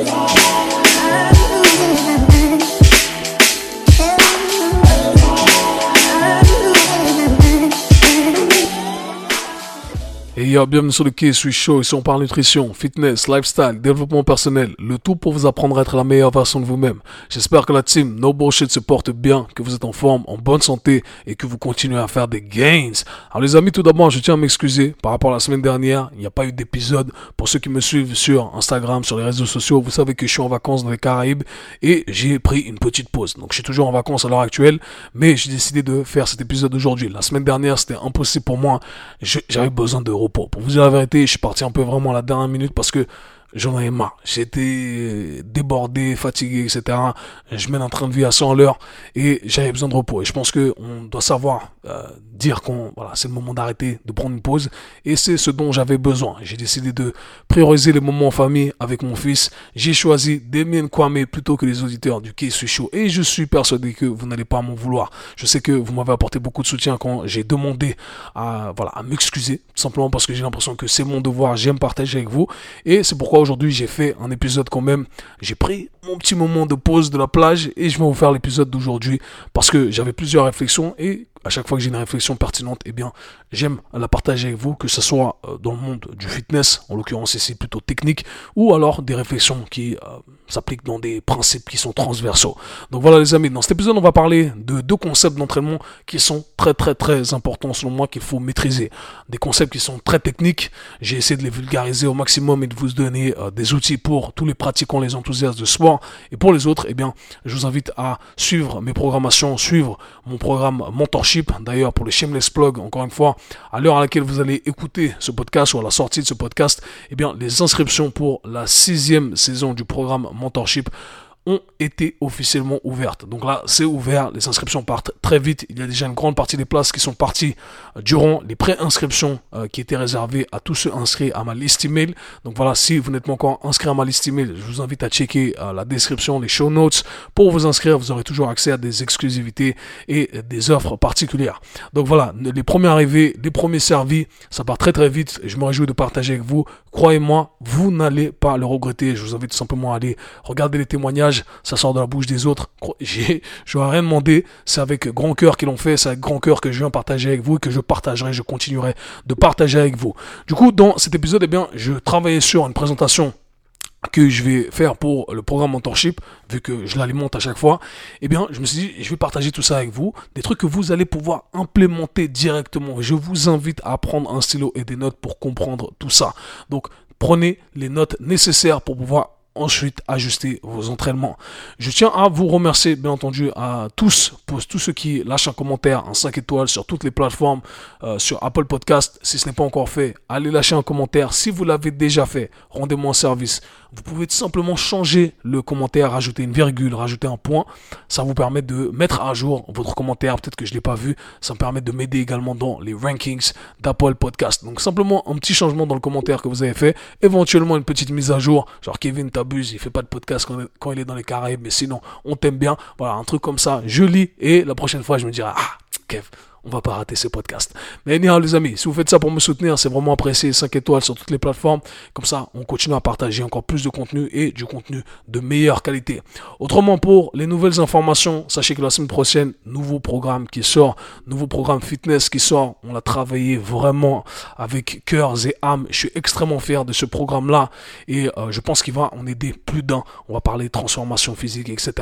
Et bienvenue sur le Suis Show. Ici, on parle nutrition, fitness, lifestyle, développement personnel. Le tout pour vous apprendre à être la meilleure version de vous-même. J'espère que la team No Bullshit se porte bien, que vous êtes en forme, en bonne santé et que vous continuez à faire des gains. Alors, les amis, tout d'abord, je tiens à m'excuser par rapport à la semaine dernière. Il n'y a pas eu d'épisode. Pour ceux qui me suivent sur Instagram, sur les réseaux sociaux, vous savez que je suis en vacances dans les Caraïbes et j'ai pris une petite pause. Donc, je suis toujours en vacances à l'heure actuelle, mais j'ai décidé de faire cet épisode aujourd'hui. La semaine dernière, c'était impossible pour moi. J'avais besoin de repos pour vous dire la vérité, je suis parti un peu vraiment à la dernière minute parce que j'en avais marre. J'étais débordé, fatigué, etc. Je mène un train de vie à 100 à l'heure et j'avais besoin de repos. Et je pense que on doit savoir euh, dire qu'on voilà, c'est le moment d'arrêter, de prendre une pause. Et c'est ce dont j'avais besoin. J'ai décidé de prioriser les moments en famille avec mon fils. J'ai choisi Damien Kwame plutôt que les auditeurs du Quai Suis Et je suis persuadé que vous n'allez pas m'en vouloir. Je sais que vous m'avez apporté beaucoup de soutien quand j'ai demandé à, voilà, à m'excuser. Simplement parce que j'ai l'impression que c'est mon devoir. J'aime partager avec vous. Et c'est pourquoi aujourd'hui j'ai fait un épisode quand même. J'ai pris mon petit moment de pause de la plage et je vais vous faire l'épisode d'aujourd'hui parce que j'avais plusieurs réflexions et à chaque fois que j'ai une réflexion pertinente, eh bien, j'aime la partager avec vous, que ce soit euh, dans le monde du fitness, en l'occurrence ici plutôt technique, ou alors des réflexions qui euh, s'appliquent dans des principes qui sont transversaux. Donc voilà les amis, dans cet épisode, on va parler de deux concepts d'entraînement qui sont très très très importants selon moi qu'il faut maîtriser. Des concepts qui sont très techniques, j'ai essayé de les vulgariser au maximum et de vous donner euh, des outils pour tous les pratiquants, les enthousiastes de sport. Et pour les autres, eh bien, je vous invite à suivre mes programmations, suivre mon programme Mentorship D'ailleurs, pour les shameless plug, encore une fois, à l'heure à laquelle vous allez écouter ce podcast ou à la sortie de ce podcast, eh bien, les inscriptions pour la sixième saison du programme Mentorship ont été officiellement ouvertes. Donc là, c'est ouvert, les inscriptions partent très vite. Il y a déjà une grande partie des places qui sont parties euh, durant les pré-inscriptions euh, qui étaient réservées à tous ceux inscrits à ma liste email. Donc voilà, si vous n'êtes pas encore inscrit à ma liste email, je vous invite à checker euh, la description, les show notes. Pour vous inscrire, vous aurez toujours accès à des exclusivités et des offres particulières. Donc voilà, les premiers arrivés, les premiers servis, ça part très très vite. Je me réjouis de partager avec vous. Croyez-moi, vous n'allez pas le regretter. Je vous invite tout simplement à aller regarder les témoignages ça sort de la bouche des autres. J'ai, je n'ai rien demandé, c'est avec grand cœur qu'ils l'ont fait, c'est avec grand cœur que je viens partager avec vous et que je partagerai, je continuerai de partager avec vous. Du coup, dans cet épisode, eh bien, je travaillais sur une présentation que je vais faire pour le programme mentorship, vu que je l'alimente à chaque fois, eh bien, je me suis dit, je vais partager tout ça avec vous, des trucs que vous allez pouvoir implémenter directement. Je vous invite à prendre un stylo et des notes pour comprendre tout ça. Donc, prenez les notes nécessaires pour pouvoir ensuite ajuster vos entraînements. Je tiens à vous remercier bien entendu à tous, pour tous ceux qui lâchent un commentaire en 5 étoiles sur toutes les plateformes, euh, sur Apple Podcast. Si ce n'est pas encore fait, allez lâcher un commentaire. Si vous l'avez déjà fait, rendez-moi un service. Vous pouvez tout simplement changer le commentaire, rajouter une virgule, rajouter un point. Ça vous permet de mettre à jour votre commentaire. Peut-être que je ne l'ai pas vu. Ça me permet de m'aider également dans les rankings d'Apple Podcast. Donc simplement un petit changement dans le commentaire que vous avez fait. Éventuellement une petite mise à jour. Genre Kevin, t'abuses, il fait pas de podcast quand, il est dans les Caraïbes. Mais sinon, on t'aime bien. Voilà, un truc comme ça. Je lis et la prochaine fois, je me dirai, ah, Kev, on va pas rater ce podcast. Mais anyhow, les amis, si vous faites ça pour me soutenir, c'est vraiment apprécié. 5 étoiles sur toutes les plateformes. Comme ça, on continue à partager encore plus de contenu et du contenu de meilleure qualité. Autrement, pour les nouvelles informations, sachez que la semaine prochaine, nouveau programme qui sort, nouveau programme fitness qui sort. On l'a travaillé vraiment avec cœurs et âme. Je suis extrêmement fier de ce programme-là et euh, je pense qu'il va en aider plus d'un. On va parler transformation physique, etc.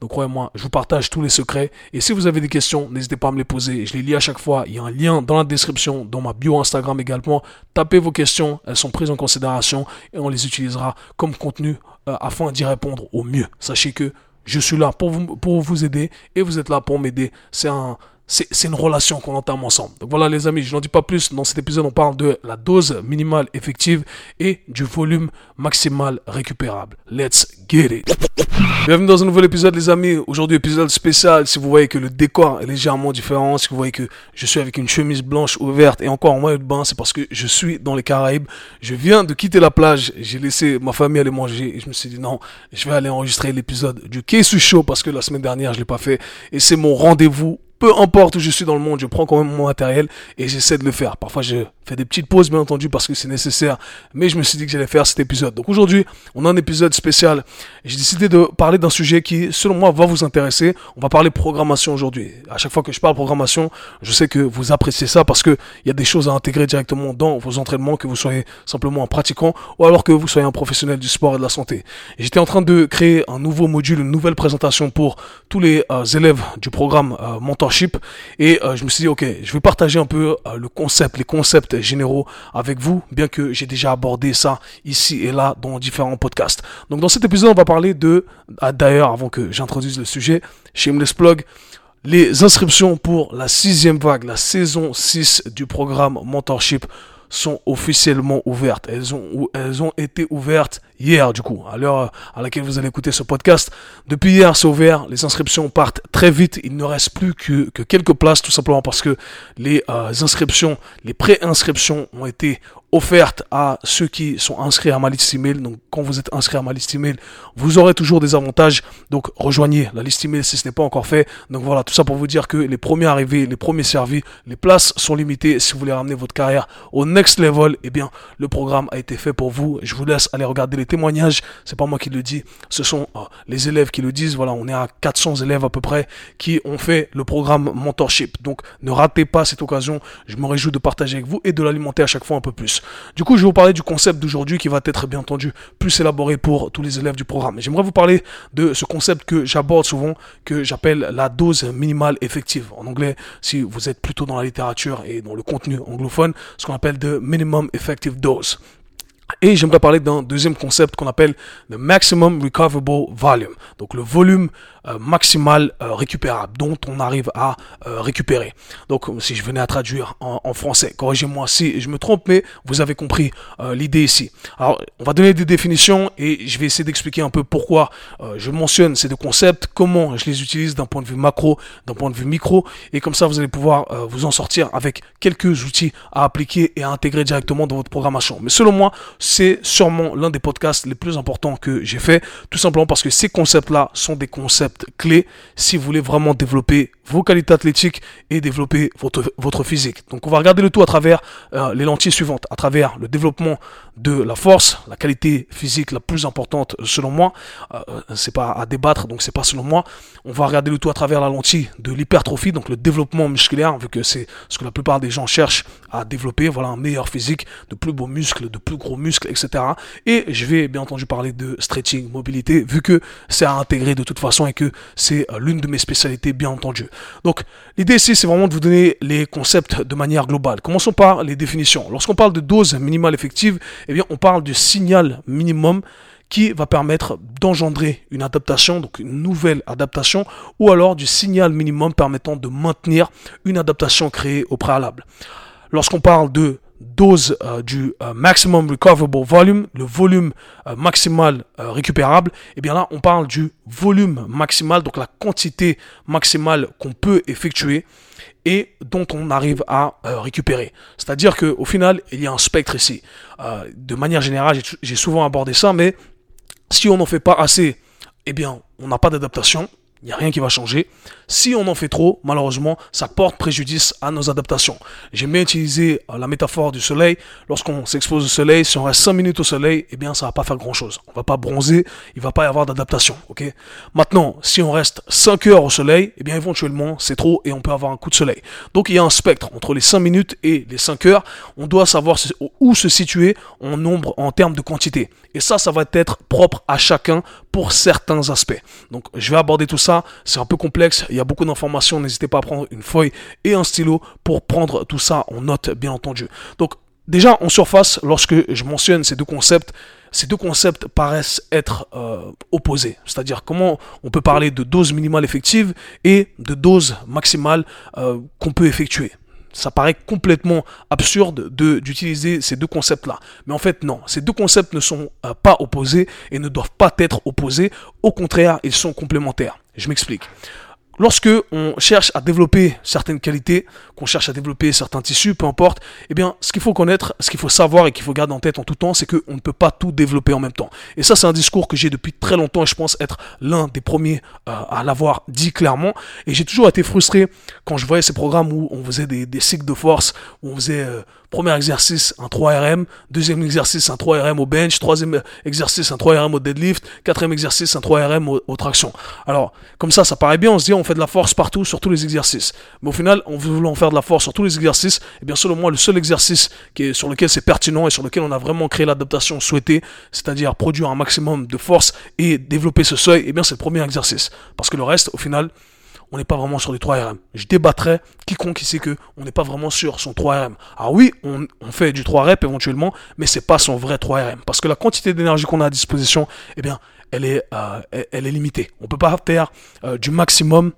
Donc, croyez-moi, je vous partage tous les secrets. Et si vous avez des questions, n'hésitez pas à me les poser. Je les à chaque fois. Il y a un lien dans la description, dans ma bio Instagram également. Tapez vos questions, elles sont prises en considération et on les utilisera comme contenu euh, afin d'y répondre au mieux. Sachez que je suis là pour vous, pour vous aider et vous êtes là pour m'aider. C'est un, c'est une relation qu'on entame ensemble. Donc voilà les amis, je n'en dis pas plus. Dans cet épisode, on parle de la dose minimale effective et du volume maximal récupérable. Let's get it. Bienvenue dans un nouvel épisode les amis. Aujourd'hui épisode spécial. Si vous voyez que le décor est légèrement différent, si vous voyez que je suis avec une chemise blanche ouverte et encore en maillot de bain, c'est parce que je suis dans les Caraïbes. Je viens de quitter la plage. J'ai laissé ma famille aller manger et je me suis dit non, je vais aller enregistrer l'épisode du Quai Show parce que la semaine dernière je l'ai pas fait et c'est mon rendez-vous peu importe où je suis dans le monde, je prends quand même mon matériel et j'essaie de le faire. Parfois, je fais des petites pauses, bien entendu, parce que c'est nécessaire. Mais je me suis dit que j'allais faire cet épisode. Donc aujourd'hui, on a un épisode spécial. J'ai décidé de parler d'un sujet qui, selon moi, va vous intéresser. On va parler programmation aujourd'hui. À chaque fois que je parle programmation, je sais que vous appréciez ça parce que il y a des choses à intégrer directement dans vos entraînements, que vous soyez simplement un pratiquant ou alors que vous soyez un professionnel du sport et de la santé. J'étais en train de créer un nouveau module, une nouvelle présentation pour tous les euh, élèves du programme euh, Et euh, je me suis dit ok, je vais partager un peu le concept, les concepts généraux avec vous, bien que j'ai déjà abordé ça ici et là dans différents podcasts. Donc dans cet épisode, on va parler de ah, d'ailleurs avant que j'introduise le sujet, shameless plug les inscriptions pour la sixième vague, la saison 6 du programme Mentorship sont officiellement ouvertes. Elles ont, elles ont été ouvertes hier, du coup, à l'heure à laquelle vous allez écouter ce podcast. Depuis hier, c'est ouvert. Les inscriptions partent très vite. Il ne reste plus que, que quelques places, tout simplement parce que les euh, inscriptions, les pré-inscriptions ont été offerte à ceux qui sont inscrits à ma liste email. Donc, quand vous êtes inscrit à ma liste email, vous aurez toujours des avantages. Donc, rejoignez la liste email si ce n'est pas encore fait. Donc, voilà, tout ça pour vous dire que les premiers arrivés, les premiers servis, les places sont limitées. Si vous voulez ramener votre carrière au next level, eh bien, le programme a été fait pour vous. Je vous laisse aller regarder les témoignages. C'est pas moi qui le dis. Ce sont euh, les élèves qui le disent. Voilà, on est à 400 élèves à peu près qui ont fait le programme mentorship. Donc, ne ratez pas cette occasion. Je me réjouis de partager avec vous et de l'alimenter à chaque fois un peu plus. Du coup, je vais vous parler du concept d'aujourd'hui qui va être bien entendu plus élaboré pour tous les élèves du programme. J'aimerais vous parler de ce concept que j'aborde souvent, que j'appelle la dose minimale effective. En anglais, si vous êtes plutôt dans la littérature et dans le contenu anglophone, ce qu'on appelle de minimum effective dose. Et j'aimerais parler d'un deuxième concept qu'on appelle le maximum recoverable volume. Donc le volume euh, maximal euh, récupérable dont on arrive à euh, récupérer. Donc si je venais à traduire en, en français, corrigez-moi si je me trompe, mais vous avez compris l'idée ici. Alors on va donner des définitions et je vais essayer d'expliquer un peu pourquoi je mentionne ces deux concepts, comment je les utilise d'un point de vue macro, d'un point de vue micro, et comme ça vous allez pouvoir vous en sortir avec quelques outils à appliquer et à intégrer directement dans votre programmation. Mais selon moi, c'est sûrement l'un des podcasts les plus importants que j'ai fait, tout simplement parce que ces concepts-là sont des concepts clés si vous voulez vraiment développer vos qualités athlétiques et développer votre, votre physique. Donc on va regarder le tout à travers euh, les lentilles suivantes, à travers le développement de la force, la qualité physique la plus importante selon moi. Euh, c'est pas à débattre, donc c'est pas selon moi. On va regarder le tout à travers la lentille de l'hypertrophie, donc le développement musculaire, vu que c'est ce que la plupart des gens cherchent à développer. Voilà un meilleur physique, de plus beaux muscles, de plus gros muscles, etc. Et je vais bien entendu parler de stretching, mobilité, vu que c'est à intégrer de toute façon et que c'est euh, l'une de mes spécialités, bien entendu. Donc l'idée ici, c'est vraiment de vous donner les concepts de manière globale. Commençons par les définitions. Lorsqu'on parle de dose minimale effective, eh bien, on parle du signal minimum qui va permettre d'engendrer une adaptation, donc une nouvelle adaptation, ou alors du signal minimum permettant de maintenir une adaptation créée au préalable. Lorsqu'on parle de dose euh, du euh, maximum recoverable volume, le volume euh, maximal récupérable, et eh bien là on parle du volume maximal, donc la quantité maximale qu'on peut effectuer et dont on arrive à récupérer. C'est-à-dire qu'au final, il y a un spectre ici. de manière générale, j'ai souvent abordé ça, mais si on n'en fait pas assez, eh bien, on n'a pas d'adaptation il n'y a rien qui va changer. Si on en fait trop, malheureusement, ça porte préjudice à nos adaptations. J'aime bien utiliser euh, la métaphore du soleil. Lorsqu'on s'expose au soleil, si on reste 5 minutes au soleil, eh bien, ça va pas faire grand chose. On va pas bronzer, il va pas y avoir d'adaptation? Maintenant, si on reste 5 heures au soleil, eh bien, éventuellement, c'est trop et on peut avoir un coup de soleil. Donc, il y a un spectre entre les 5 minutes et les 5 heures. On doit savoir où se situer en nombre, en termes de quantité. Et ça, ça va être propre à chacun pour certains aspects. Donc, je vais aborder tout ça c'est un peu complexe, il y a beaucoup d'informations, n'hésitez pas à prendre une feuille et un stylo pour prendre tout ça en note, bien entendu. Donc, déjà, en surface, lorsque je mentionne ces deux concepts, ces deux concepts paraissent être euh, opposés. C'est-à-dire comment on peut parler de dose minimale effective et de dose maximale euh, qu'on peut effectuer ça paraît complètement absurde de d'utiliser ces deux concepts-là. Mais en fait, non, ces deux concepts ne sont euh, pas opposés et ne doivent pas être opposés. Au contraire, ils sont complémentaires. Je m'explique. Lorsque on cherche à développer certaines qualités, qu'on cherche à développer certains tissus, peu importe, eh bien, ce qu'il faut connaître, ce qu'il faut savoir et qu'il faut garder en tête en tout temps, c'est qu'on ne peut pas tout développer en même temps. Et ça, c'est un discours que j'ai depuis très longtemps et je pense être l'un des premiers euh, à l'avoir dit clairement. Et j'ai toujours été frustré quand je voyais ces programmes où on faisait des, des cycles de force, où on faisait euh, premier exercice un 3RM, deuxième exercice un 3RM au bench, troisième exercice un 3RM au deadlift, quatrième exercice un 3RM au, traction. Alors, comme ça, ça paraît bien, on se dit on fait de la force partout sur tous les exercices. Mais au final, en voulant faire de la force sur tous les exercices, et eh bien selon moi, le seul exercice qui est, sur lequel c'est pertinent et sur lequel on a vraiment créé l'adaptation souhaitée, c'est-à-dire produire un maximum de force et développer ce seuil, et eh bien c'est le premier exercice. Parce que le reste, au final, on n'est pas vraiment sur du 3RM. Je débattrais quiconque ici que on n'est pas vraiment sur son 3RM. Alors oui, on, fait du 3 rep éventuellement, mais c'est pas son vrai 3RM. Parce que la quantité d'énergie qu'on a à disposition, eh bien, elle est, euh, limitée. On peut pas faire euh, du maximum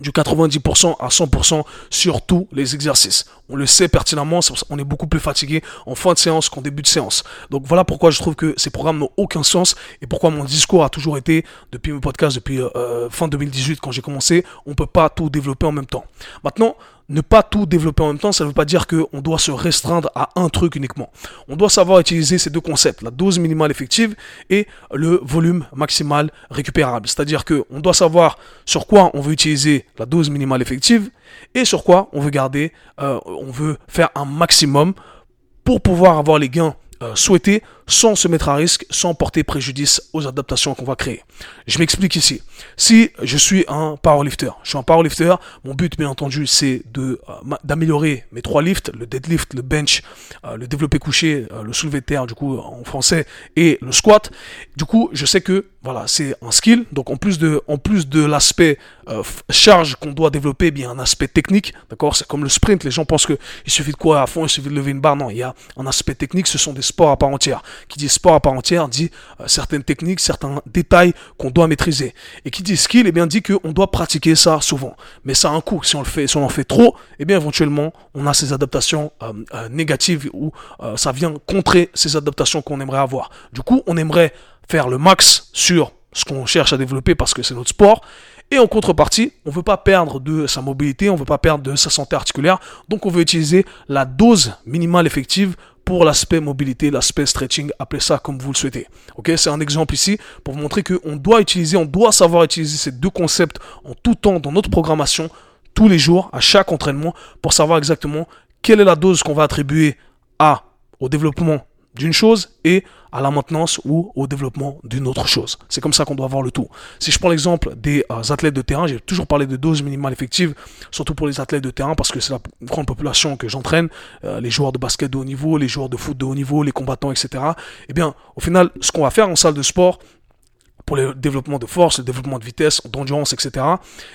du 90% à 100% sur tous les exercices. On le sait pertinemment, on est beaucoup plus fatigué en fin de séance qu'en début de séance. Donc voilà pourquoi je trouve que ces programmes n'ont aucun sens et pourquoi mon discours a toujours été, depuis mes podcasts, depuis euh, fin 2018 quand j'ai commencé, on ne peut pas tout développer en même temps. Maintenant, ne pas tout développer en même temps, ça ne veut pas dire qu'on doit se restreindre à un truc uniquement. On doit savoir utiliser ces deux concepts, la dose minimale effective et le volume maximal récupérable. C'est-à-dire qu'on doit savoir sur quoi on veut utiliser la dose minimale effective et sur quoi on veut garder, euh, on veut faire un maximum pour pouvoir avoir les gains euh, souhaiter sans se mettre à risque, sans porter préjudice aux adaptations qu'on va créer. Je m'explique ici. Si je suis un powerlifter, je suis un powerlifter, mon but bien entendu c'est de euh, d'améliorer mes trois lifts, le deadlift, le bench, euh, le développé couché, le soulevé de terre du coup en français et le squat. Du coup, je sais que voilà, c'est un skill. Donc en plus de en plus de l'aspect charge qu'on doit développer, bien un aspect technique, d'accord? C'est comme le sprint, les gens pensent que il suffit de courir à fond, il suffit de lever une barre. Non, il y a un aspect technique, ce sont des sport à part entière. Qui dit sport à part entière dit euh, certaines techniques, certains détails qu'on doit maîtriser. Et qui dit skill, eh bien dit qu'on doit pratiquer ça souvent. Mais ça a un coût. Si on le fait, si on en fait trop, eh bien éventuellement on a ces adaptations euh, euh, négatives ou ça vient contrer ces adaptations qu'on aimerait avoir. Du coup, on aimerait faire le max sur ce qu'on cherche à développer parce que c'est notre sport. Et en contrepartie, on ne veut pas perdre de sa mobilité, on ne veut pas perdre de sa santé articulaire. Donc on veut utiliser la dose minimale effective pour l'aspect mobilité, l'aspect stretching, appelez ça comme vous le souhaitez. Ok, c'est un exemple ici pour vous montrer qu'on doit utiliser, on doit savoir utiliser ces deux concepts en tout temps dans notre programmation, tous les jours, à chaque entraînement, pour savoir exactement quelle est la dose qu'on va attribuer à au développement d'une chose et à la maintenance ou au développement d'une autre chose. C'est comme ça qu'on doit voir le tout. Si je prends l'exemple des euh, athlètes de terrain, j'ai toujours parlé de dose minimale effective, surtout pour les athlètes de terrain parce que c'est la grande population que j'entraîne, euh, les joueurs de basket de haut niveau, les joueurs de foot de haut niveau, les combattants, etc. Eh bien, au final, ce qu'on va faire en salle de sport, pour le développement de force, le développement de vitesse, d'endurance, etc.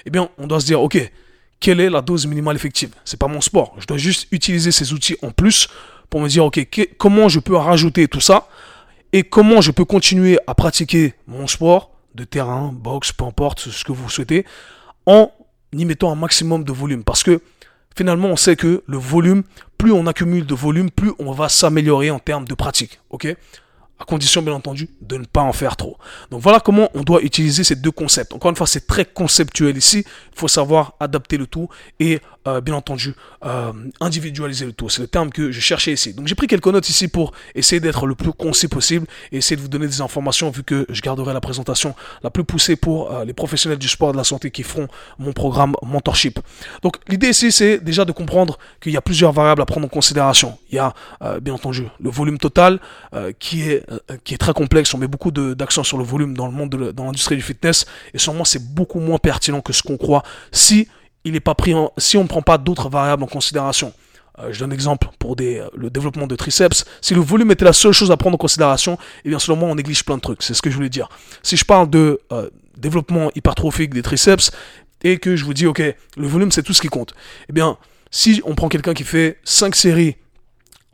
Eh bien, on doit se dire, ok, quelle est la dose minimale effective? C'est pas mon sport. Je dois juste utiliser ces outils en plus pour me dire, ok, comment je peux rajouter tout ça et comment je peux continuer à pratiquer mon sport de terrain, boxe, peu importe ce que vous souhaitez, en y mettant un maximum de volume. Parce que finalement, on sait que le volume, plus on accumule de volume, plus on va s'améliorer en termes de pratique. Ok? À condition bien entendu de ne pas en faire trop. Donc voilà comment on doit utiliser ces deux concepts. Encore une fois, c'est très conceptuel ici. Il faut savoir adapter le tout et euh, bien entendu euh, individualiser le tout. C'est le terme que je cherchais ici. Donc j'ai pris quelques notes ici pour essayer d'être le plus concis possible et essayer de vous donner des informations vu que je garderai la présentation la plus poussée pour euh, les professionnels du sport et de la santé qui feront mon programme mentorship. Donc l'idée ici c'est déjà de comprendre qu'il y a plusieurs variables à prendre en considération. Il y a bien entendu le volume total qui est qui est très complexe. On met beaucoup d'accent sur le volume dans le monde de dans l'industrie du fitness et sûrement c'est beaucoup moins pertinent que ce qu'on croit si il est pas pris si on ne prend pas d'autres variables en considération. Euh, je donne un exemple pour des, le développement de triceps. Si le volume était la seule chose à prendre en considération, eh bien selon moi on néglige plein de trucs. C'est ce que je voulais dire. Si je parle de euh, développement hypertrophique des triceps et que je vous dis ok le volume c'est tout ce qui compte. Eh bien si on prend quelqu'un qui fait 5 séries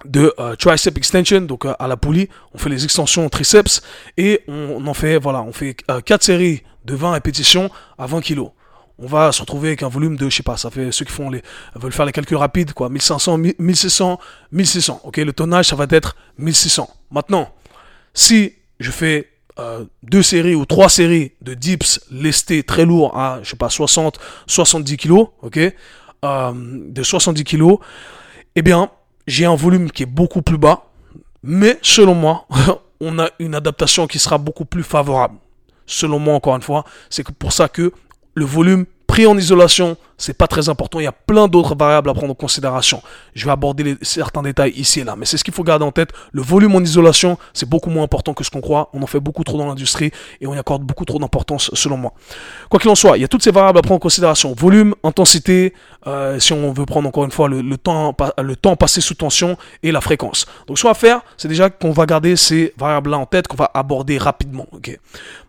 de euh, tricep extension, donc à la poulie, on fait les extensions triceps et on, en fait voilà, on fait 4 séries de 20 répétitions à 20 kg on va se retrouver avec un volume de, je sais pas, ça fait ceux qui font les, veulent faire les calculs rapides, quoi, 1500, 1600, 1600. Ok, le tonnage, ça va être 1600. Maintenant, si je fais euh, deux séries ou trois séries de dips lestés très lourds à, je sais pas, 60, 70 kilos, ok, euh, de 70 kilos, eh bien, j'ai un volume qui est beaucoup plus bas, mais selon moi, on a une adaptation qui sera beaucoup plus favorable. Selon moi, encore une fois, c'est pour ça que le volume pris en isolation, c'est pas très important. Il y a plein d'autres variables à prendre en considération. Je vais aborder certains détails ici et là, mais c'est ce qu'il faut garder en tête. Le volume en isolation, c'est beaucoup moins important que ce qu'on croit. On en fait beaucoup trop dans l'industrie et on y accorde beaucoup trop d'importance, selon moi. Quoi qu'il en soit, il y a toutes ces variables à prendre en considération. Volume, intensité, euh, si on veut prendre encore une fois le, temps, le temps passé sous tension et la fréquence. Donc, soit à faire, c'est déjà qu'on va garder ces variables-là en tête, qu'on va aborder rapidement. Ok.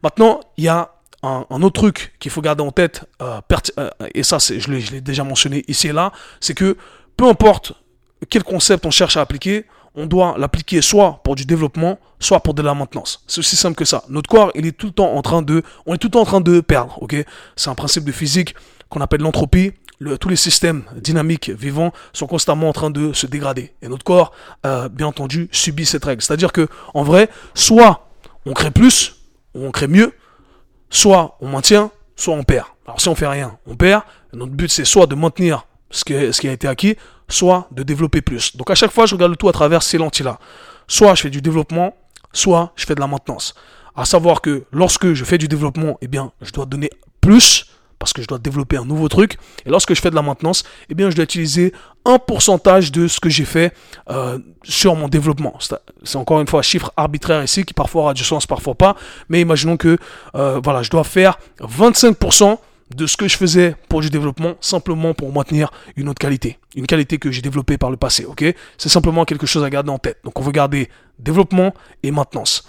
Maintenant, il y a un, autre truc qu'il faut garder en tête, euh, euh, et ça je l'ai déjà mentionné ici et là, c'est que peu importe quel concept on cherche à appliquer, on doit l'appliquer soit pour du développement, soit pour de la maintenance. C'est aussi simple que ça. Notre corps, il est tout le temps en train de, on est tout le temps en train de perdre, C'est un principe de physique qu'on appelle l'entropie. tous les systèmes dynamiques vivants sont constamment en train de se dégrader. Et notre corps, euh, bien entendu, subit cette règle. C'est-à-dire que, en vrai, soit on crée plus, ou on crée mieux, soit on maintient, soit on perd. Alors si on fait rien, on perd. Notre but c'est soit de maintenir ce qui, a été acquis, soit de développer plus. Donc à chaque fois, je regarde le tout à travers ces lentilles-là. Soit je fais du développement, soit je fais de la maintenance. À savoir que lorsque je fais du développement, eh bien, je dois donner plus parce que je dois développer un nouveau truc. Et lorsque je fais de la maintenance, eh bien, je dois utiliser un pourcentage de ce que j'ai fait euh, sur mon développement. C'est encore une fois un chiffre arbitraire ici qui parfois aura du sens, parfois pas. Mais imaginons que euh, voilà, je dois faire 25% de ce que je faisais pour du développement simplement pour maintenir une autre qualité. Une qualité que j'ai développée par le passé. ok? C'est simplement quelque chose à garder en tête. Donc on veut garder développement et maintenance.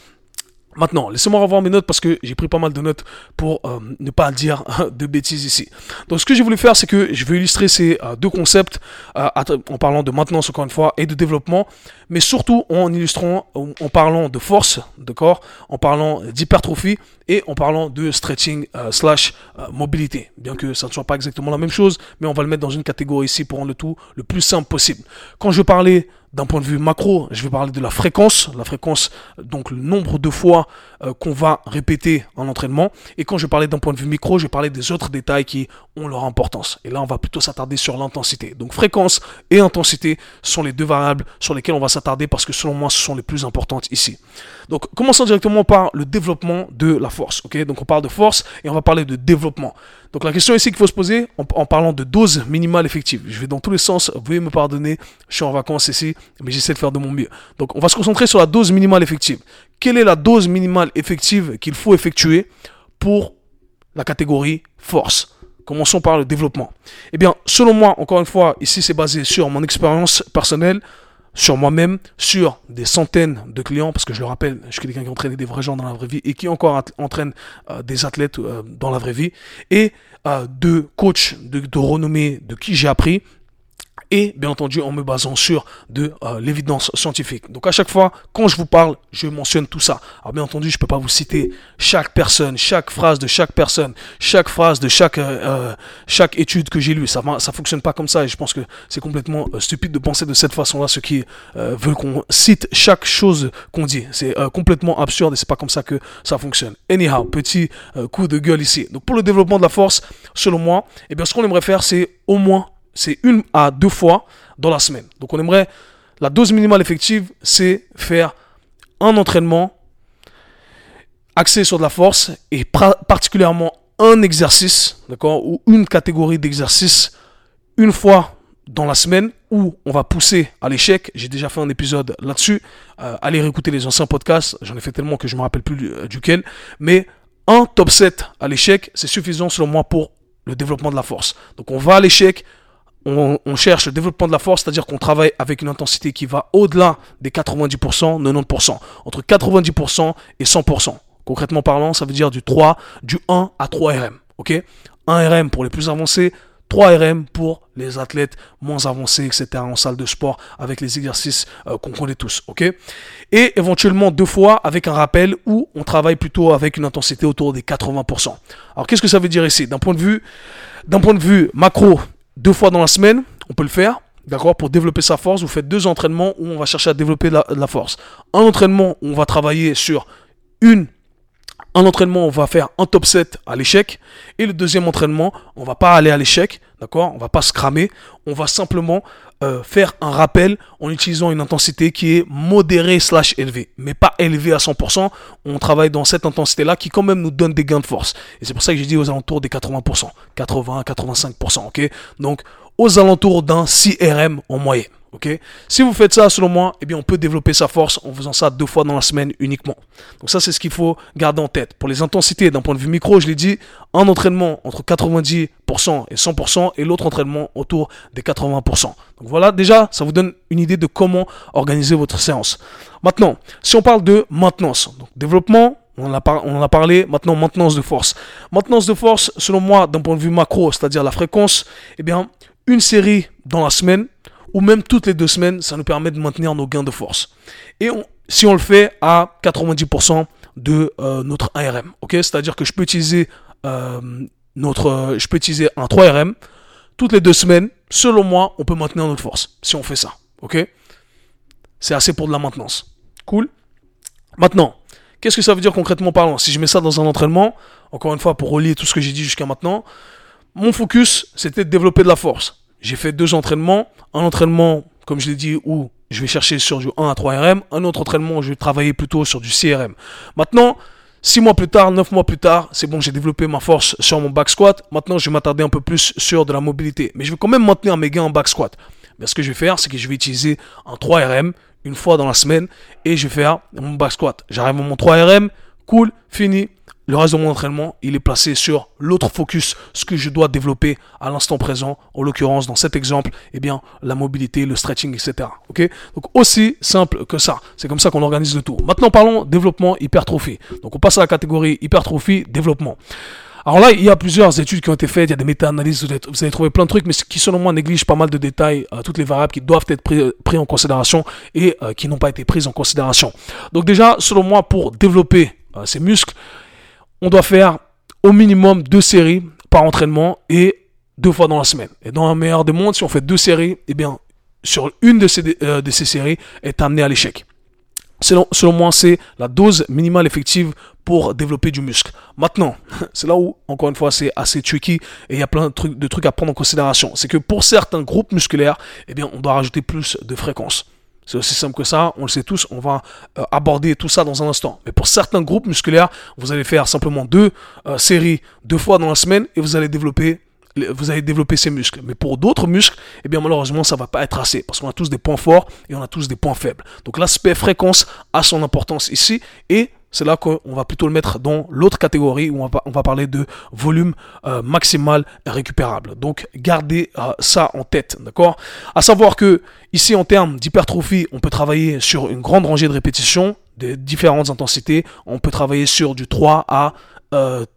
Maintenant, laissez-moi revoir mes notes parce que j'ai pris pas mal de notes pour euh, ne pas dire de bêtises ici. Donc ce que j'ai voulu faire, c'est que je vais illustrer ces euh, deux concepts euh, en parlant de maintenance encore une fois et de développement, mais surtout en illustrant, en, parlant de force, d'accord, en parlant d'hypertrophie et en parlant de stretching slash mobilité. Bien que ça ne soit pas exactement la même chose, mais on va le mettre dans une catégorie ici pour rendre le tout le plus simple possible. Quand je parlais d'un point de vue macro, je vais parler de la fréquence, la fréquence, donc le nombre de fois euh, qu'on va répéter en entraînement. Et quand je parlais d'un point de vue micro, je parler des autres détails qui ont leur importance. Et là, on va plutôt s'attarder sur l'intensité. Donc fréquence et intensité sont les deux variables sur lesquelles on va s'attarder parce que selon moi, ce sont les plus importantes ici. Donc commençons directement par le développement de la force. Ok, donc on parle de force et on va parler de développement. Donc la question ici qu'il faut se poser en, parlant de dose minimale effective. Je vais dans tous les sens. Veuillez me pardonner. Je suis en vacances ici, mais j'essaie de faire de mon mieux. Donc on va se concentrer sur la dose minimale effective. Quelle est la dose minimale effective qu'il faut effectuer pour la catégorie force? Commençons par le développement. Eh bien, selon moi, encore une fois, ici c'est basé sur mon expérience personnelle, sur moi-même, sur des centaines de clients, parce que je le rappelle, je suis quelqu'un qui entraîne des vrais gens dans la vraie vie et qui encore entraîne euh, des athlètes euh, dans la vraie vie, et euh, de coachs de, de renommée de qui j'ai appris, et bien entendu en me basant sur de euh, l'évidence scientifique. Donc à chaque fois, quand je vous parle, je mentionne tout ça. Alors bien entendu, je peux pas vous citer chaque personne, chaque phrase de chaque personne, chaque phrase de chaque euh, euh, chaque étude que j'ai lue. Ça ça fonctionne pas comme ça et je pense que c'est complètement stupide de penser de cette façon-là, ceux qui veulent qu'on cite chaque chose qu'on dit. C'est complètement absurde et c'est pas comme ça que ça fonctionne. Anyhow, petit coup de gueule ici. Donc pour le développement de la force, selon moi, eh bien ce qu'on aimerait faire, c'est au moins c'est une à deux fois dans la semaine. Donc on aimerait, la dose minimale effective, c'est faire un entraînement axé sur de la force et particulièrement un exercice, d'accord, ou une catégorie d'exercices une fois dans la semaine où on va pousser à l'échec. J'ai déjà fait un épisode là-dessus. Euh, allez réécouter les anciens podcasts. J'en ai fait tellement que je me rappelle plus euh, duquel. Mais un top 7 à l'échec, c'est suffisant selon moi pour le développement de la force. Donc on va à l'échec, on, cherche le développement de la force, c'est-à-dire qu'on travaille avec une intensité qui va au-delà des 90%, 90%, entre 90% et 100%. Concrètement parlant, ça veut dire du 3, du 1 à 3 RM. Ok? 1 RM pour les plus avancés, 3 RM pour les athlètes moins avancés, etc. en salle de sport avec les exercices euh, qu'on connaît tous. Ok? Et éventuellement deux fois avec un rappel où on travaille plutôt avec une intensité autour des 80%. Alors qu'est-ce que ça veut dire ici? D'un point de vue, d'un point de vue macro, deux fois dans la semaine, on peut le faire. D'accord Pour développer sa force, vous faites deux entraînements où on va chercher à développer la, force. Un entraînement où on va travailler sur une un entraînement, on va faire un top 7 à l'échec. Et le deuxième entraînement, on va pas aller à l'échec, d'accord? On va pas se cramer. On va simplement euh, faire un rappel en utilisant une intensité qui est modérée slash élevée, mais pas élevée à 100%. On travaille dans cette intensité-là qui quand même nous donne des gains de force. Et c'est pour ça que j'ai dit aux alentours des 80%, 80, 85%, ok? Donc aux alentours d'un 6 RM en moyenne. ok? Si vous faites ça, selon moi, eh bien, on peut développer sa force en faisant ça deux fois dans la semaine uniquement. Donc ça, c'est ce qu'il faut garder en tête. Pour les intensités, d'un point de vue micro, je l'ai dit, un entraînement entre 90% et 100% et l'autre entraînement autour des 80%. Donc voilà, déjà, ça vous donne une idée de comment organiser votre séance. Maintenant, si on parle de maintenance, donc développement, on en, a on en a parlé, maintenant maintenance de force. Maintenance de force, selon moi, d'un point de vue macro, c'est-à-dire la fréquence, eh bien, une série dans la semaine, ou même toutes les deux semaines, ça nous permet de maintenir nos gains de force. Et si on le fait à 90% de euh, notre ARM, ok? C'est-à-dire que je peux utiliser euh, notre, je peux utiliser un 3RM toutes les deux semaines. Selon moi, on peut maintenir notre force si on fait ça, ok? C'est assez pour de la maintenance. Cool? Maintenant, qu'est-ce que ça veut dire concrètement parlant? Si je mets ça dans un entraînement, encore une fois pour relier tout ce que j'ai dit jusqu'à maintenant, mon focus, c'était de développer de la force. J'ai fait deux entraînements. Un entraînement, comme je l'ai dit, où je vais chercher sur du 1 à 3 RM. Un autre entraînement où je vais travailler plutôt sur du CRM. Maintenant, 6 mois plus tard, 9 mois plus tard, c'est bon, j'ai développé ma force sur mon back squat. Maintenant, je vais m'attarder un peu plus sur de la mobilité. Mais je vais quand même maintenir mes gains en back squat. Mais ce que je vais faire, c'est que je vais utiliser un 3 RM une fois dans la semaine et je vais faire mon back squat. J'arrive à mon 3 RM, cool, fini. Le reste de mon entraînement, il est placé sur l'autre focus, ce que je dois développer à l'instant présent. En l'occurrence, dans cet exemple, eh bien, la mobilité, le stretching, etc. Ok? Donc aussi simple que ça. C'est comme ça qu'on organise le tour. Maintenant, parlons développement hypertrophie. Donc on passe à la catégorie hypertrophie développement. Alors là, il y a plusieurs études qui ont été faites, il y a des méta-analyses, vous allez trouver plein de trucs, mais qui selon moi négligent pas mal de détails, euh, toutes les variables qui doivent être prises en considération et euh, qui n'ont pas été prises en considération. Donc déjà, selon moi, pour développer euh, ces muscles, on doit faire au minimum deux séries par entraînement et deux fois dans la semaine. Et dans un meilleur des mondes, si on fait deux séries, eh bien, sur une de ces, euh, de séries est amené à l'échec. Selon, moi, c'est la dose minimale effective pour développer du muscle. Maintenant, c'est là où, encore une fois, c'est assez tricky et il y a plein de trucs, à prendre en considération. C'est que pour certains groupes musculaires, eh bien, on doit rajouter plus de fréquence. C'est aussi simple que ça, on le sait tous, on va euh, aborder tout ça dans un instant. Mais pour certains groupes musculaires, vous allez faire simplement deux euh, séries deux fois dans la semaine et vous allez développer ces muscles. Mais pour d'autres muscles, eh bien malheureusement, ça va pas être assez parce qu'on a tous des points forts et on a tous des points faibles. Donc l'aspect fréquence a son importance ici et c'est là qu'on va plutôt le mettre dans l'autre catégorie où on va, parler de volume euh, maximal récupérable. Donc gardez euh, ça en tête, d'accord? À savoir que ici en termes d'hypertrophie, on peut travailler sur une grande rangée de répétitions de différentes intensités. On peut travailler sur du 3 à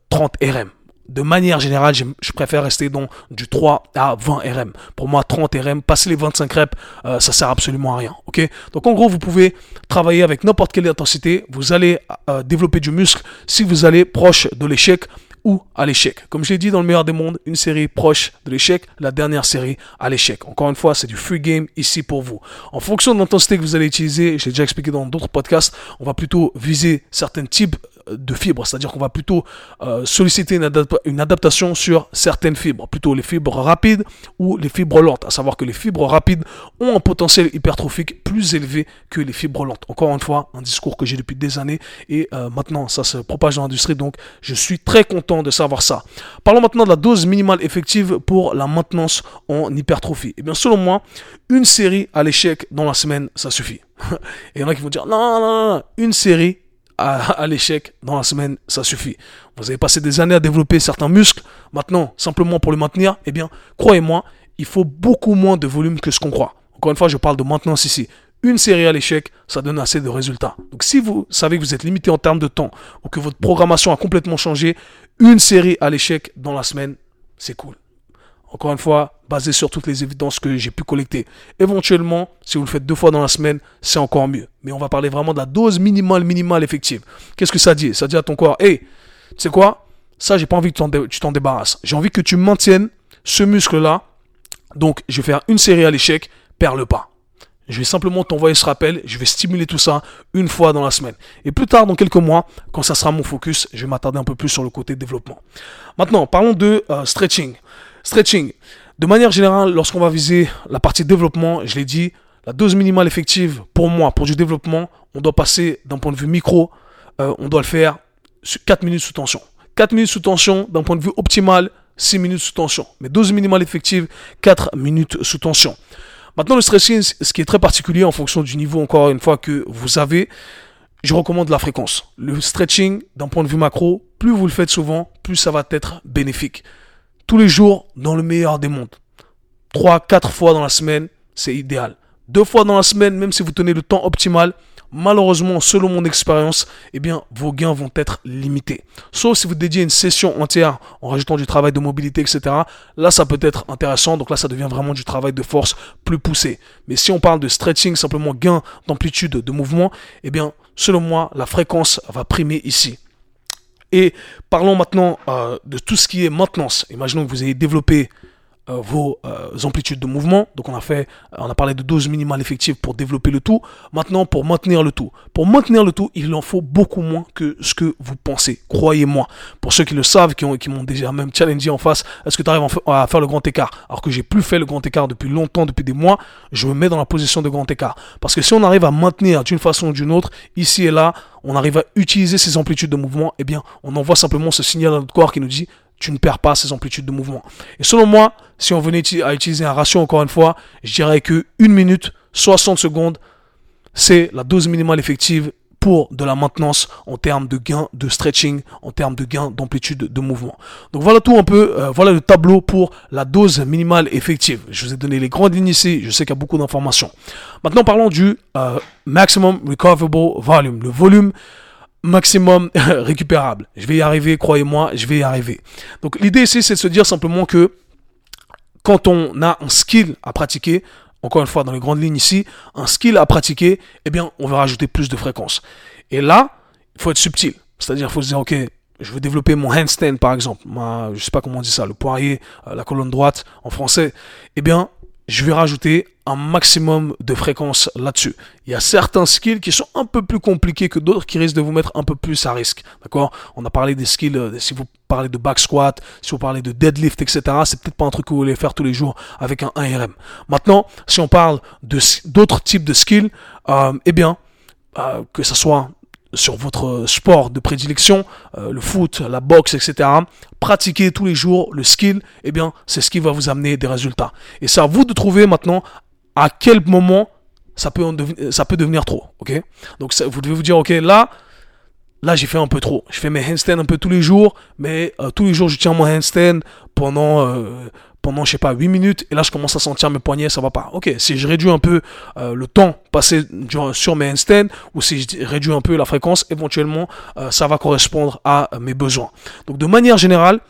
30 euh, RM de manière générale, je, préfère rester dans du 3 à 20 RM. Pour moi, 30 RM, passer les 25 reps, euh, ça sert absolument à rien. Ok? Donc en gros, vous pouvez travailler avec n'importe quelle intensité. Vous allez euh, développer du muscle si vous allez proche de l'échec ou à l'échec. Comme je l'ai dit dans le meilleur des mondes, une série proche de l'échec, la dernière série à l'échec. Encore une fois, c'est du free game ici pour vous. En fonction de l'intensité que vous allez utiliser, j'ai déjà expliqué dans d'autres podcasts, on va plutôt viser certains types de fibres, c'est-à-dire qu'on va plutôt euh, solliciter une, adaptation sur certaines fibres, plutôt les fibres rapides ou les fibres lentes, à savoir que les fibres rapides ont un potentiel hypertrophique plus élevé que les fibres lentes. Encore une fois, un discours que j'ai depuis des années et euh, maintenant ça se propage dans l'industrie, donc je suis très content de savoir ça. Parlons maintenant de la dose minimale effective pour la maintenance en hypertrophie. Et eh bien selon moi, une série à l'échec dans la semaine, ça suffit. et il y en a qui vont dire non, non, non, une série à, l'échec dans la semaine, ça suffit. Vous avez passé des années à développer certains muscles. Maintenant, simplement pour le maintenir, eh bien, croyez-moi, il faut beaucoup moins de volume que ce qu'on croit. Encore une fois, je parle de maintenance ici. Une série à l'échec, ça donne assez de résultats. Donc si vous savez que vous êtes limité en termes de temps ou que votre programmation a complètement changé, une série à l'échec dans la semaine, c'est cool. Encore une fois, basé sur toutes les évidences que j'ai pu collecter. Éventuellement, si vous le faites deux fois dans la semaine, c'est encore mieux. Mais on va parler vraiment de la dose minimale, minimale effective. Qu'est-ce que ça dit? Ça dit à ton corps, hé, hey, tu sais quoi? Ça, j'ai pas envie que tu t'en débarrasses. J'ai envie que tu maintiennes ce muscle-là. Donc, je vais faire une série à l'échec, perds le pas. je vais simplement t'envoyer ce rappel, je vais stimuler tout ça une fois dans la semaine. Et plus tard, dans quelques mois, quand ça sera mon focus, je vais m'attarder un peu plus sur le côté développement. Maintenant, parlons de euh, stretching. Stretching. De manière générale, lorsqu'on va viser la partie développement, je l'ai dit, la dose minimale effective pour moi, pour du développement, on doit passer d'un point de vue micro, euh, on doit le faire 4 minutes sous tension. 4 minutes sous tension, d'un point de vue optimal, 6 minutes sous tension. Mais dose minimale effective, 4 minutes sous tension. Maintenant, le stretching, ce qui est très particulier en fonction du niveau, encore une fois, que vous avez, je recommande la fréquence. Le stretching, d'un point de vue macro, plus vous le faites souvent, plus ça va être bénéfique. Tous les jours, dans le meilleur des mondes. 3, 4 fois dans la semaine, c'est idéal. Deux fois dans la semaine, même si vous tenez le temps optimal, malheureusement, selon mon expérience, eh bien, vos gains vont être limités. Sauf si vous dédiez une session entière en rajoutant du travail de mobilité, etc. Là, ça peut être intéressant. Donc là, ça devient vraiment du travail de force plus poussé. Mais si on parle de stretching, simplement gain d'amplitude de mouvement, eh bien, selon moi, la fréquence va primer ici. Et parlons maintenant euh, de tout ce qui est maintenance. Imaginons que vous ayez développé euh, vos euh, amplitudes de mouvement. Donc on a fait, on a parlé de dose minimale effective pour développer le tout. Maintenant, pour maintenir le tout. Pour maintenir le tout, il en faut beaucoup moins que ce que vous pensez. Croyez-moi. Pour ceux qui le savent, qui, ont, qui m'ont déjà même challengé en face, est-ce que tu arrives à faire le grand écart? Alors que j'ai plus fait le grand écart depuis longtemps, depuis des mois, je me mets dans la position de grand écart. Parce que si on arrive à maintenir d'une façon ou d'une autre, ici et là, on arrive à utiliser ces amplitudes de mouvement, eh bien, on envoie simplement ce signal à notre corps qui nous dit tu ne perds pas ces amplitudes de mouvement. Et selon moi, si on venait à utiliser un ratio encore une fois, je dirais que 1 minute 60 secondes, c'est la dose minimale effective pour de la maintenance en termes de gain de stretching, en termes de gain d'amplitude de mouvement. Donc voilà tout un peu, euh, voilà le tableau pour la dose minimale effective. Je vous ai donné les grandes lignes ici, je sais qu'il y a beaucoup d'informations. Maintenant parlons du euh, maximum recoverable volume, le volume maximum récupérable. Je vais y arriver, croyez-moi, je vais y arriver. Donc l'idée ici, c'est de se dire simplement que quand on a un skill à pratiquer, encore une fois dans les grandes lignes ici, un skill à pratiquer, eh bien on va rajouter plus de fréquence. Et là, il faut être subtil. C'est-à-dire, il faut se dire, ok, je veux développer mon handstand par exemple, ma, je sais pas comment on dit ça, le poirier, euh, la colonne droite en français. Eh bien, je vais rajouter un maximum de fréquence là-dessus. Il y a certains skills qui sont un peu plus compliqués que d'autres qui risquent de vous mettre un peu plus à risque. D'accord? On a parlé des skills, euh, si vous parlez de back squat, si vous parlez de deadlift, etc., c'est peut-être pas un truc que vous voulez faire tous les jours avec un 1RM. Maintenant, si on parle d'autres types de skills, euh, eh bien, euh, que ce soit sur votre sport de prédilection, euh, le foot, la boxe, etc. Pratiquez tous les jours le skill, eh bien, c'est ce qui va vous amener des résultats. Et c'est à vous de trouver maintenant à quel moment ça peut, ça peut devenir trop, ok? Donc, vous devez vous dire, ok, là, là, j'ai fait un peu trop. Je fais mes handstands un peu tous les jours, mais euh, tous les jours, je tiens mon handstand pendant euh, pendant, je sais pas, 8 minutes, et là, je commence à sentir mes poignets, ça va pas. Ok, si je réduis un peu euh, le temps passé sur mes handstands, ou si je réduis un peu la fréquence, éventuellement, euh, ça va correspondre à mes besoins. Donc, de manière générale,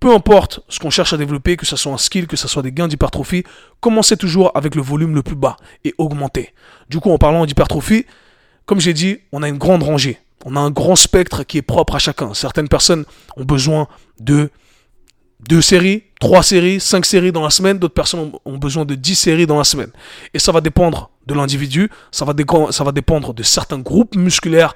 peu importe ce qu'on cherche à développer, que ce soit un skill, que ce soit des gains d'hypertrophie, commencez toujours avec le volume le plus bas et augmentez. Du coup, en parlant d'hypertrophie, comme j'ai dit, on a une grande rangée. On a un grand spectre qui est propre à chacun. Certaines personnes ont besoin de deux séries, trois séries, cinq séries dans la semaine. D'autres personnes ont besoin de dix séries dans la semaine. Et ça va dépendre de l'individu, ça va, dépendre de certains groupes musculaires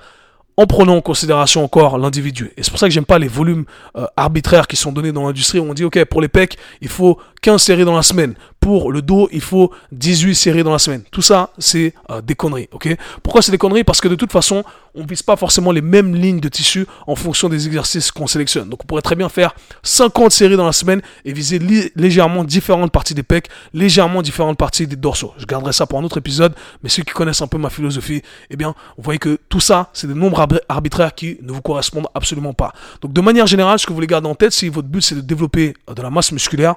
en prenant en considération encore l'individu. Et c'est pour ça que j'aime pas les volumes euh, arbitraires qui sont donnés dans l'industrie. On dit, OK, pour les pecs, il faut 15 séries dans la semaine. Pour le dos, il faut 18 séries dans la semaine. Tout ça, c'est euh, des conneries, Pourquoi c'est des conneries? Parce que de toute façon, on vise pas forcément les mêmes lignes de tissu en fonction des exercices qu'on sélectionne. Donc on pourrait très bien faire 50 séries dans la semaine et viser légèrement différentes parties des pecs, légèrement différentes parties des dorsaux. Je garderai ça pour un autre épisode, mais ceux qui connaissent un peu ma philosophie, eh bien, vous voyez que tout ça, c'est des nombres arbitraires qui ne vous correspondent absolument pas. Donc de manière générale, ce que vous voulez garder en tête, si votre but c'est de développer euh, de la masse musculaire,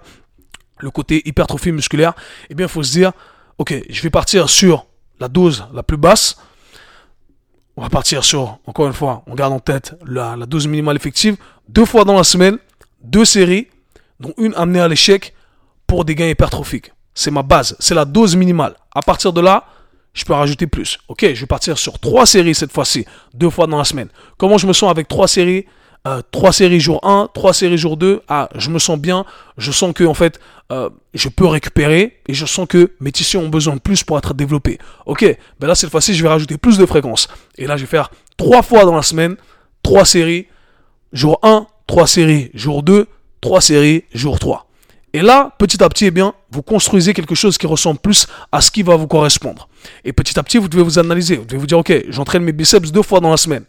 le côté hypertrophie musculaire, eh bien, il faut se dire, ok, je vais partir sur la dose la plus basse. On va partir sur, encore une fois, on garde en tête la, dose minimale effective, deux fois dans la semaine, deux séries, dont une amenée à l'échec pour des gains hypertrophiques. C'est ma base, c'est la dose minimale. À partir de là, je peux rajouter plus. Ok, je vais partir sur trois séries cette fois-ci, deux fois dans la semaine. Comment je me sens avec trois séries 3 séries jour 1, 3 séries jour 2, ah, je me sens bien, je sens que en fait, euh, je peux récupérer et je sens que mes tissus ont besoin de plus pour être développés. Ok, ben là cette fois-ci, je vais rajouter plus de fréquences. Et là, je vais faire 3 fois dans la semaine, 3 séries, jour 1, 3 séries, jour 2, 3 séries, jour 3. Et là, petit à petit, eh bien, vous construisez quelque chose qui ressemble plus à ce qui va vous correspondre. Et petit à petit, vous devez vous analyser. Vous devez vous dire, ok, j'entraîne mes biceps deux fois dans la semaine.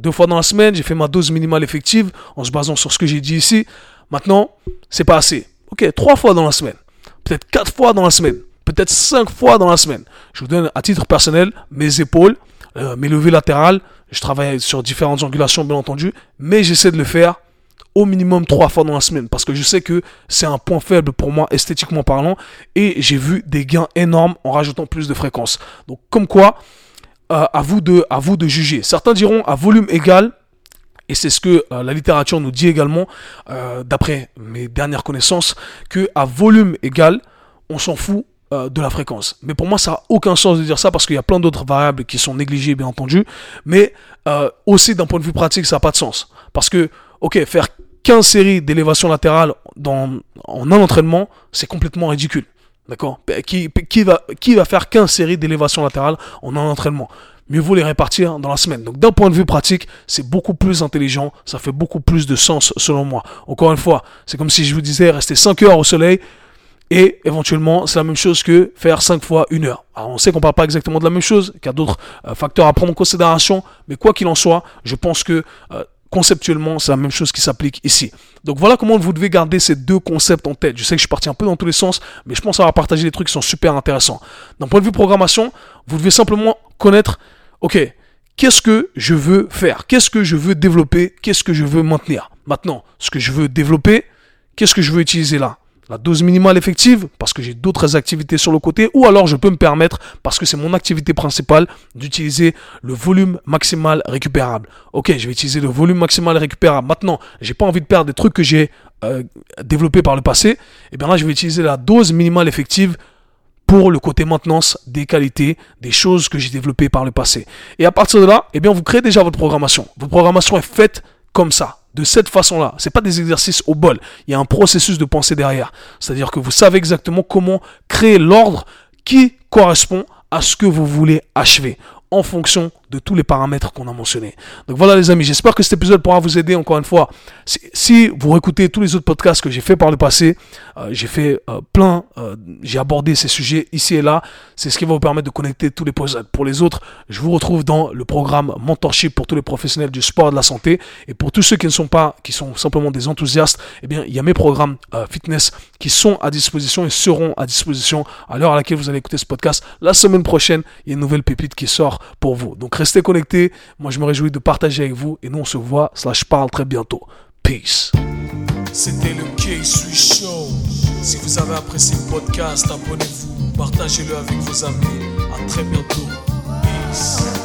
Deux fois dans la semaine, j'ai fait ma dose minimale effective en se basant sur ce que j'ai dit ici. Maintenant, c'est pas assez. Ok, trois fois dans la semaine. Peut-être quatre fois dans la semaine. Peut-être cinq fois dans la semaine. Je vous donne à titre personnel mes épaules, euh, mes levées latérales. Je travaille sur différentes angulations, bien entendu. Mais j'essaie de le faire au minimum trois fois dans la semaine parce que je sais que c'est un point faible pour moi esthétiquement parlant et j'ai vu des gains énormes en rajoutant plus de fréquences. Donc comme quoi, euh, à, vous de, à vous de juger. Certains diront à volume égal, et c'est ce que euh, la littérature nous dit également, euh, d'après mes dernières connaissances, que à volume égal, on s'en fout de la fréquence. Mais pour moi, ça n'a aucun sens de dire ça parce qu'il y a plein d'autres variables qui sont négligées, bien entendu. Mais aussi d'un point de vue pratique, ça n'a pas de sens. Parce que, ok, faire 15 séries d'élévation latérale dans, en un entraînement, c'est complètement ridicule. D'accord? Qui, va faire 15 séries d'élévation latérale en un entraînement? Mieux vaut les répartir dans la semaine. Donc d'un point de vue pratique, c'est beaucoup plus intelligent, ça fait beaucoup plus de sens selon moi. Encore une fois, c'est comme si je vous disais rester 5 heures au soleil et éventuellement c'est la même chose que faire 5 fois 1 heure. Alors on sait qu'on ne parle pas exactement de la même chose, qu'il y a d'autres euh, facteurs à prendre en considération, mais quoi qu'il en soit, je pense que... Euh, conceptuellement, c'est la même chose qui s'applique ici. Donc voilà comment vous devez garder ces deux concepts en tête. Je sais que je suis parti un peu dans tous les sens, mais je pense avoir partagé des trucs qui sont super intéressants. D'un point de vue programmation, vous devez simplement connaître, ok, qu'est-ce que je veux faire? Qu'est-ce que je veux développer? Qu'est-ce que je veux maintenir? Maintenant, ce que je veux développer, qu'est-ce que je veux utiliser là? La dose minimale effective parce que j'ai d'autres activités sur le côté ou alors je peux me permettre parce que c'est mon activité principale d'utiliser le volume maximal récupérable. Ok, je vais utiliser le volume maximal récupérable. Maintenant, j'ai pas envie de perdre des trucs que j'ai euh, développés par le passé. Et eh bien là, je vais utiliser la dose minimale effective pour le côté maintenance des qualités, des choses que j'ai développées par le passé. Et à partir de là, eh bien, vous créez déjà votre programmation. Votre programmation est faite comme ça de cette façon-là. C'est pas des exercices au bol. Il y a un processus de pensée derrière. C'est-à-dire que vous savez exactement comment créer l'ordre qui correspond à ce que vous voulez achever en fonction de tous les paramètres qu'on a mentionnés. Donc voilà les amis, j'espère que cet épisode pourra vous aider encore une fois. Si, vous réécoutez tous les autres podcasts que j'ai fait par le passé, euh, j'ai fait euh, plein, euh, j'ai abordé ces sujets ici et là. C'est ce qui va vous permettre de connecter tous les postes. Pour les autres, je vous retrouve dans le programme Mentorship pour tous les professionnels du sport et de la santé. Et pour tous ceux qui ne sont pas, qui sont simplement des enthousiastes, eh bien, il y a mes programmes fitness qui sont à disposition et seront à disposition à l'heure à laquelle vous allez écouter ce podcast. La semaine prochaine, il y a une nouvelle pépite qui sort pour vous. Donc restez connectés. Moi, je me réjouis de partager avec vous. Et nous, on se voit, slash parle très bientôt. Peace. C'était le K-Swiss Show. Si vous avez apprécié le podcast, abonnez-vous, partagez-le avec vos amis. À très bientôt. Peace.